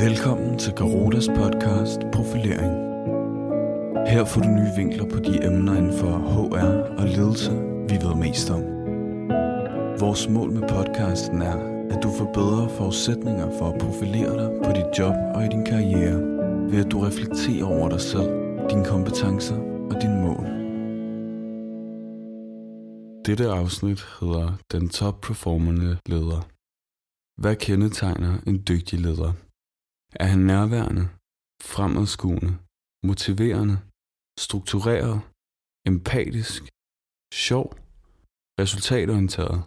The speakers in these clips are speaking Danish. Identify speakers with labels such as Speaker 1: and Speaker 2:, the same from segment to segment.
Speaker 1: Velkommen til Garotas podcast Profilering. Her får du nye vinkler på de emner inden for HR og ledelse, vi ved mest om. Vores mål med podcasten er, at du får bedre forudsætninger for at profilere dig på dit job og i din karriere, ved at du reflekterer over dig selv, dine kompetencer og dine mål. Dette afsnit hedder Den top performende leder. Hvad kendetegner en dygtig leder? Er han nærværende, fremadskuende, motiverende, struktureret, empatisk, sjov, resultatorienteret?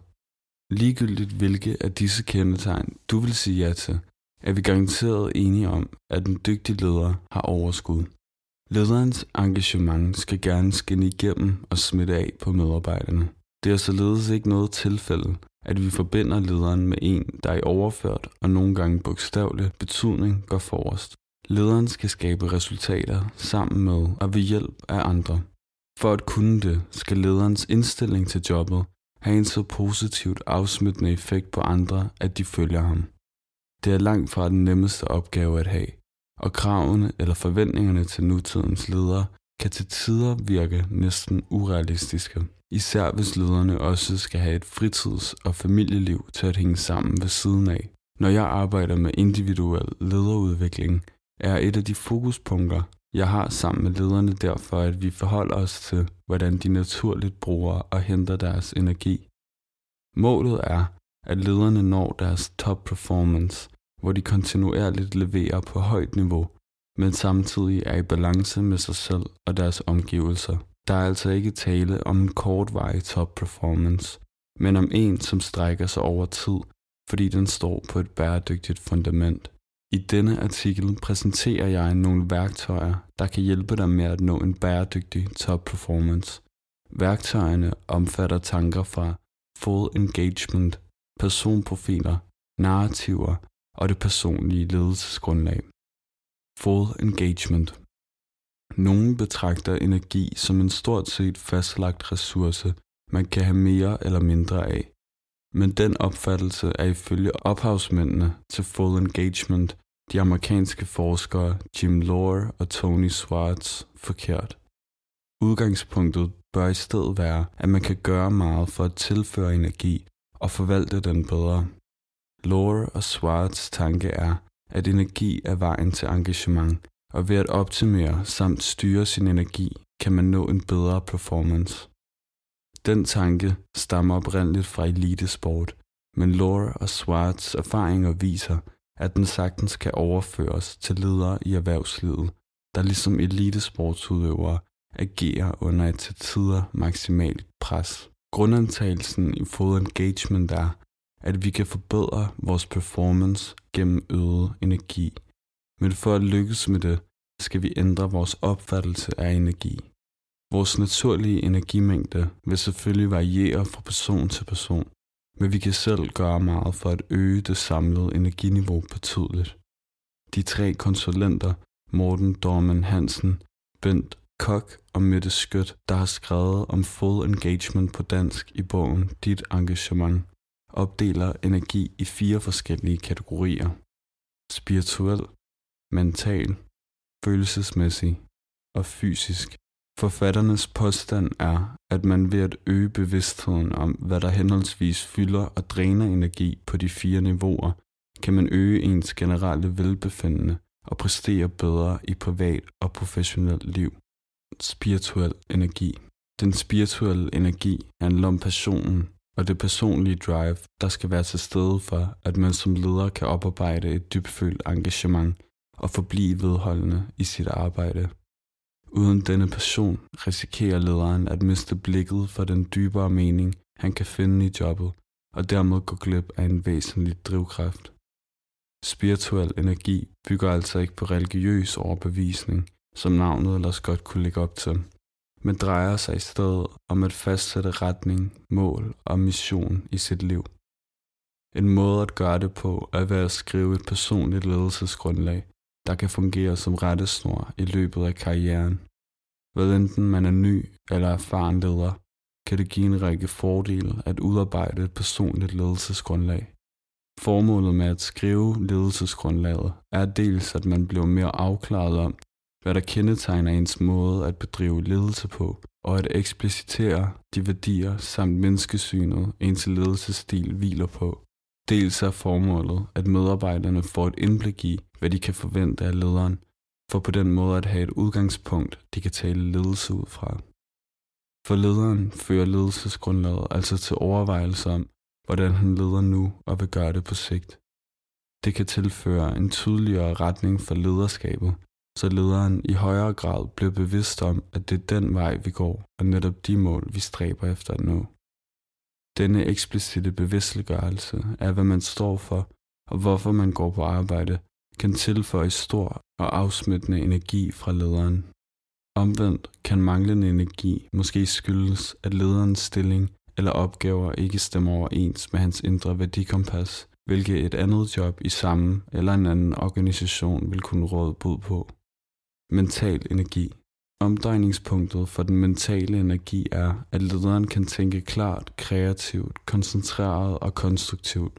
Speaker 1: Ligegyldigt hvilke af disse kendetegn du vil sige ja til, er vi garanteret enige om, at en dygtig leder har overskud. Lederens engagement skal gerne skinne igennem og smitte af på medarbejderne. Det er således ikke noget tilfælde, at vi forbinder lederen med en, der i overført og nogle gange bogstavelig betydning går forrest. Lederen skal skabe resultater sammen med og ved hjælp af andre. For at kunne det, skal lederens indstilling til jobbet have en så positivt afsmittende effekt på andre, at de følger ham. Det er langt fra den nemmeste opgave at have, og kravene eller forventningerne til nutidens ledere kan til tider virke næsten urealistiske især hvis lederne også skal have et fritids- og familieliv til at hænge sammen ved siden af. Når jeg arbejder med individuel lederudvikling, er et af de fokuspunkter, jeg har sammen med lederne derfor, at vi forholder os til, hvordan de naturligt bruger og henter deres energi. Målet er, at lederne når deres top performance, hvor de kontinuerligt leverer på højt niveau, men samtidig er i balance med sig selv og deres omgivelser. Der er altså ikke tale om en kortvarig top performance, men om en, som strækker sig over tid, fordi den står på et bæredygtigt fundament. I denne artikel præsenterer jeg nogle værktøjer, der kan hjælpe dig med at nå en bæredygtig top performance. Værktøjerne omfatter tanker fra full engagement, personprofiler, narrativer og det personlige ledelsesgrundlag. Full engagement nogle betragter energi som en stort set fastlagt ressource, man kan have mere eller mindre af. Men den opfattelse er ifølge ophavsmændene til Full Engagement, de amerikanske forskere Jim Lohr og Tony Schwartz, forkert. Udgangspunktet bør i stedet være, at man kan gøre meget for at tilføre energi og forvalte den bedre. Lohr og Schwartz tanke er, at energi er vejen til engagement, og ved at optimere samt styre sin energi, kan man nå en bedre performance. Den tanke stammer oprindeligt fra elitesport, men Laura og Swartz erfaringer viser, at den sagtens kan overføres til ledere i erhvervslivet, der ligesom elitesportsudøvere agerer under et til tider maksimalt pres. Grundantagelsen i full engagement er, at vi kan forbedre vores performance gennem øget energi men for at lykkes med det, skal vi ændre vores opfattelse af energi. Vores naturlige energimængde vil selvfølgelig variere fra person til person, men vi kan selv gøre meget for at øge det samlede energiniveau betydeligt. De tre konsulenter, Morten Dorman Hansen, Bent Kok og Mette Skødt, der har skrevet om full engagement på dansk i bogen Dit Engagement, opdeler energi i fire forskellige kategorier. Spirituel, mental, følelsesmæssig og fysisk. Forfatternes påstand er, at man ved at øge bevidstheden om, hvad der henholdsvis fylder og dræner energi på de fire niveauer, kan man øge ens generelle velbefindende og præstere bedre i privat og professionelt liv. Spirituel energi. Den spirituelle energi handler om passionen og det personlige drive, der skal være til stede for, at man som leder kan oparbejde et dybfølt engagement og forblive vedholdende i sit arbejde. Uden denne passion risikerer lederen at miste blikket for den dybere mening, han kan finde i jobbet, og dermed gå glip af en væsentlig drivkraft. Spirituel energi bygger altså ikke på religiøs overbevisning, som navnet ellers godt kunne lægge op til, men drejer sig i stedet om at fastsætte retning, mål og mission i sit liv. En måde at gøre det på er ved at skrive et personligt ledelsesgrundlag, der kan fungere som rettesnor i løbet af karrieren. Hvad enten man er ny eller erfaren leder, kan det give en række fordele at udarbejde et personligt ledelsesgrundlag. Formålet med at skrive ledelsesgrundlaget er dels, at man bliver mere afklaret om, hvad der kendetegner ens måde at bedrive ledelse på, og at eksplicitere de værdier samt menneskesynet ens ledelsesstil hviler på. Dels er formålet, at medarbejderne får et indblik i, hvad de kan forvente af lederen, for på den måde at have et udgangspunkt, de kan tale ledelse ud fra. For lederen fører ledelsesgrundlaget altså til overvejelser om, hvordan han leder nu og vil gøre det på sigt. Det kan tilføre en tydeligere retning for lederskabet, så lederen i højere grad bliver bevidst om, at det er den vej, vi går, og netop de mål, vi stræber efter at nå. Denne eksplicite bevidstgørelse af, hvad man står for, og hvorfor man går på arbejde, kan tilføje stor og afsmittende energi fra lederen. Omvendt kan manglende energi måske skyldes, at lederens stilling eller opgaver ikke stemmer overens med hans indre værdikompas, hvilket et andet job i samme eller en anden organisation vil kunne råde bud på. Mental energi Omdrejningspunktet for den mentale energi er, at lederen kan tænke klart, kreativt, koncentreret og konstruktivt.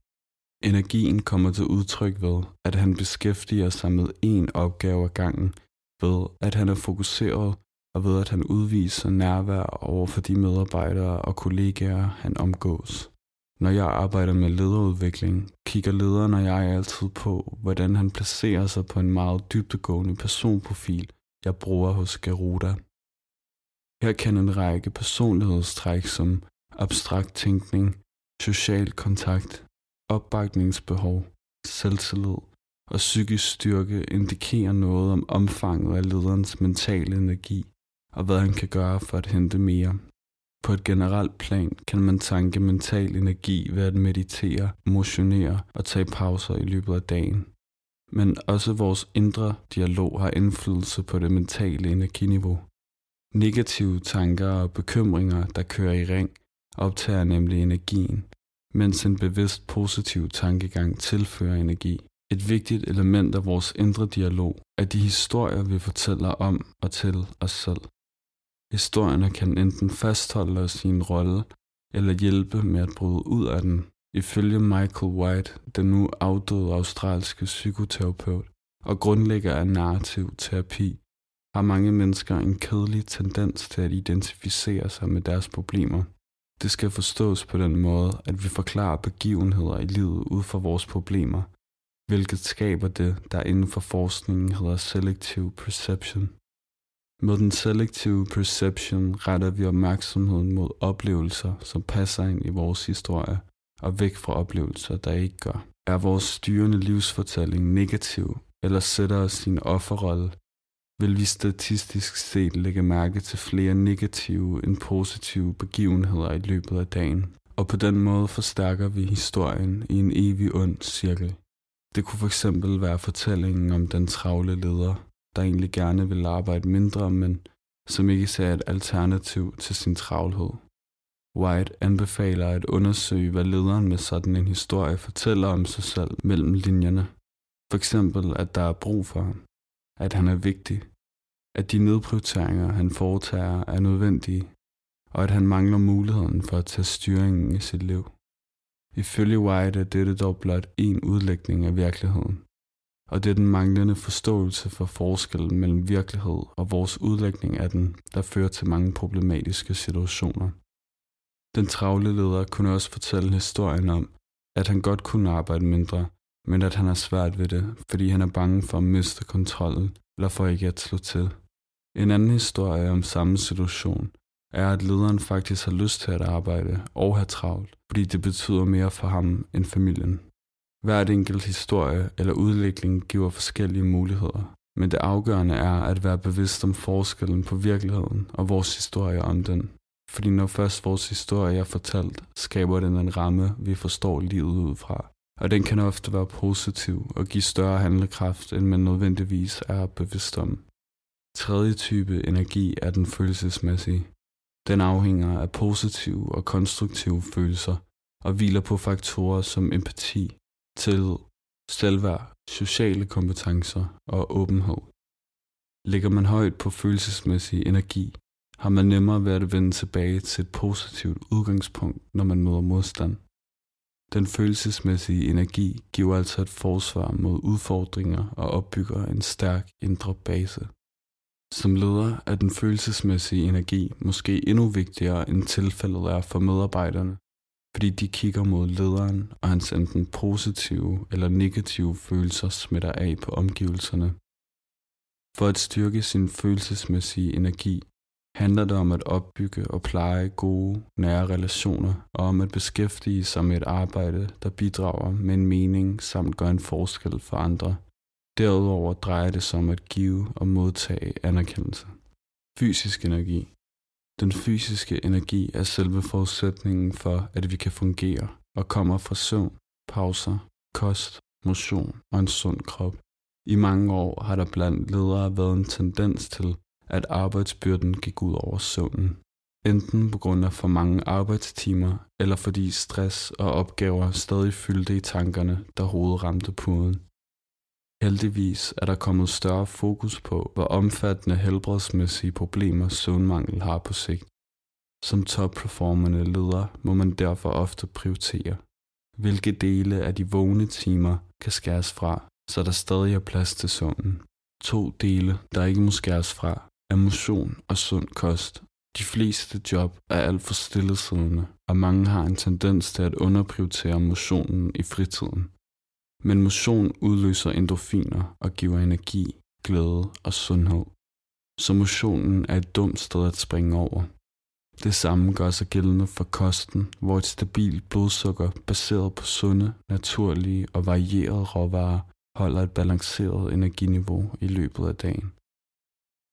Speaker 1: Energien kommer til udtryk ved, at han beskæftiger sig med én opgave ad gangen, ved at han er fokuseret og ved at han udviser nærvær over for de medarbejdere og kollegaer, han omgås. Når jeg arbejder med lederudvikling, kigger lederen og jeg altid på, hvordan han placerer sig på en meget dybdegående personprofil, jeg bruger hos Garuda. Her kan en række personlighedstræk som abstrakt tænkning, social kontakt, opbakningsbehov, selvtillid og psykisk styrke indikere noget om omfanget af lederens mentale energi og hvad han kan gøre for at hente mere. På et generelt plan kan man tanke mental energi ved at meditere, motionere og tage pauser i løbet af dagen. Men også vores indre dialog har indflydelse på det mentale energiniveau. Negative tanker og bekymringer, der kører i ring, optager nemlig energien, mens en bevidst positiv tankegang tilfører energi. Et vigtigt element af vores indre dialog er de historier, vi fortæller om og til os selv. Historierne kan enten fastholde os i en rolle, eller hjælpe med at bryde ud af den. Ifølge Michael White, den nu afdøde australske psykoterapeut og grundlægger af narrativ terapi, har mange mennesker en kedelig tendens til at identificere sig med deres problemer. Det skal forstås på den måde, at vi forklarer begivenheder i livet ud fra vores problemer, hvilket skaber det, der inden for forskningen hedder selective perception. Med den selektive perception retter vi opmærksomheden mod oplevelser, som passer ind i vores historie, og væk fra oplevelser, der ikke gør. Er vores styrende livsfortælling negativ, eller sætter os i en offerrolle, vil vi statistisk set lægge mærke til flere negative end positive begivenheder i løbet af dagen, og på den måde forstærker vi historien i en evig ond cirkel. Det kunne fx være fortællingen om den travle leder, der egentlig gerne vil arbejde mindre, men som ikke ser et alternativ til sin travlhed. White anbefaler at undersøge, hvad lederen med sådan en historie fortæller om sig selv mellem linjerne. For eksempel, at der er brug for ham, at han er vigtig, at de nedprioriteringer, han foretager, er nødvendige, og at han mangler muligheden for at tage styringen i sit liv. Ifølge White er dette dog blot en udlægning af virkeligheden og det er den manglende forståelse for forskellen mellem virkelighed og vores udlægning af den, der fører til mange problematiske situationer. Den travle leder kunne også fortælle historien om, at han godt kunne arbejde mindre, men at han har svært ved det, fordi han er bange for at miste kontrollen eller for ikke at slå til. En anden historie om samme situation er, at lederen faktisk har lyst til at arbejde og have travlt, fordi det betyder mere for ham end familien. Hvert enkelt historie eller udvikling giver forskellige muligheder, men det afgørende er at være bevidst om forskellen på virkeligheden og vores historie om den. Fordi når først vores historie er fortalt, skaber den en ramme, vi forstår livet ud fra. Og den kan ofte være positiv og give større handlekraft, end man nødvendigvis er bevidst om. Tredje type energi er den følelsesmæssige. Den afhænger af positive og konstruktive følelser og hviler på faktorer som empati, til selvværd, sociale kompetencer og åbenhed. Ligger man højt på følelsesmæssig energi, har man nemmere ved at vende tilbage til et positivt udgangspunkt, når man møder modstand. Den følelsesmæssige energi giver altså et forsvar mod udfordringer og opbygger en stærk indre base. Som leder er den følelsesmæssige energi måske endnu vigtigere end tilfældet er for medarbejderne, fordi de kigger mod lederen, og hans enten positive eller negative følelser smitter af på omgivelserne. For at styrke sin følelsesmæssige energi handler det om at opbygge og pleje gode, nære relationer og om at beskæftige sig med et arbejde, der bidrager med en mening samt gør en forskel for andre. Derudover drejer det sig om at give og modtage anerkendelse. Fysisk energi Den fysiske energi er selve forudsætningen for, at vi kan fungere og kommer fra søvn, pauser, kost, motion og en sund krop. I mange år har der blandt ledere været en tendens til, at arbejdsbyrden gik ud over søvnen. Enten på grund af for mange arbejdstimer, eller fordi stress og opgaver stadig fyldte i tankerne, da hovedet ramte puden. Heldigvis er der kommet større fokus på, hvor omfattende helbredsmæssige problemer søvnmangel har på sigt. Som topperformende leder må man derfor ofte prioritere, hvilke dele af de vågne timer kan skæres fra, så der stadig er plads til søvnen. To dele, der ikke må skæres fra, er motion og sund kost. De fleste job er alt for stillesiddende, og mange har en tendens til at underprioritere motionen i fritiden. Men motion udløser endorfiner og giver energi, glæde og sundhed. Så motionen er et dumt sted at springe over. Det samme gør sig gældende for kosten, hvor et stabilt blodsukker baseret på sunde, naturlige og varierede råvarer holder et balanceret energiniveau i løbet af dagen.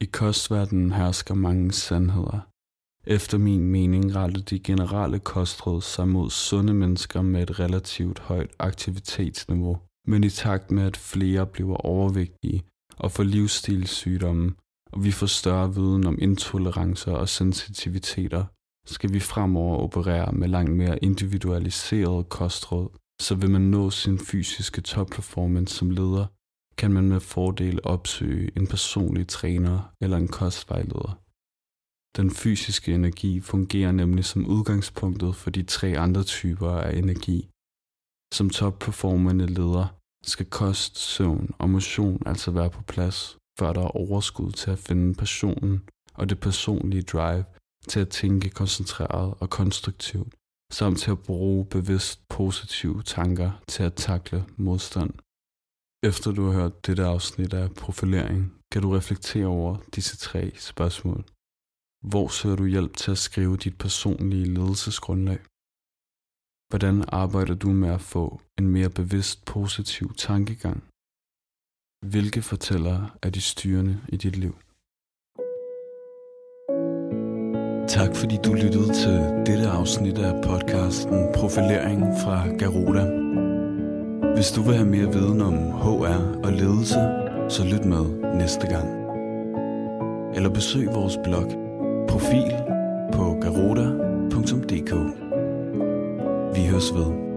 Speaker 1: I kostverdenen hersker mange sandheder. Efter min mening retter de generelle kostråd sig mod sunde mennesker med et relativt højt aktivitetsniveau, men i takt med at flere bliver overvægtige og får livsstilssygdomme, og vi får større viden om intolerancer og sensitiviteter, skal vi fremover operere med langt mere individualiseret kostråd, så vil man nå sin fysiske topperformance som leder kan man med fordel opsøge en personlig træner eller en kostvejleder. Den fysiske energi fungerer nemlig som udgangspunktet for de tre andre typer af energi. Som topperformende leder skal kost, søvn og motion altså være på plads, før der er overskud til at finde passionen og det personlige drive til at tænke koncentreret og konstruktivt, samt til at bruge bevidst positive tanker til at takle modstand. Efter du har hørt dette afsnit af profilering, kan du reflektere over disse tre spørgsmål. Hvor søger du hjælp til at skrive dit personlige ledelsesgrundlag? Hvordan arbejder du med at få en mere bevidst positiv tankegang? Hvilke fortællere er de styrende i dit liv? Tak fordi du lyttede til dette afsnit af podcasten Profilering fra Garuda. Hvis du vil have mere viden om HR og ledelse, så lyt med næste gang. Eller besøg vores blog Profil på garoda.dk. Vi høres ved.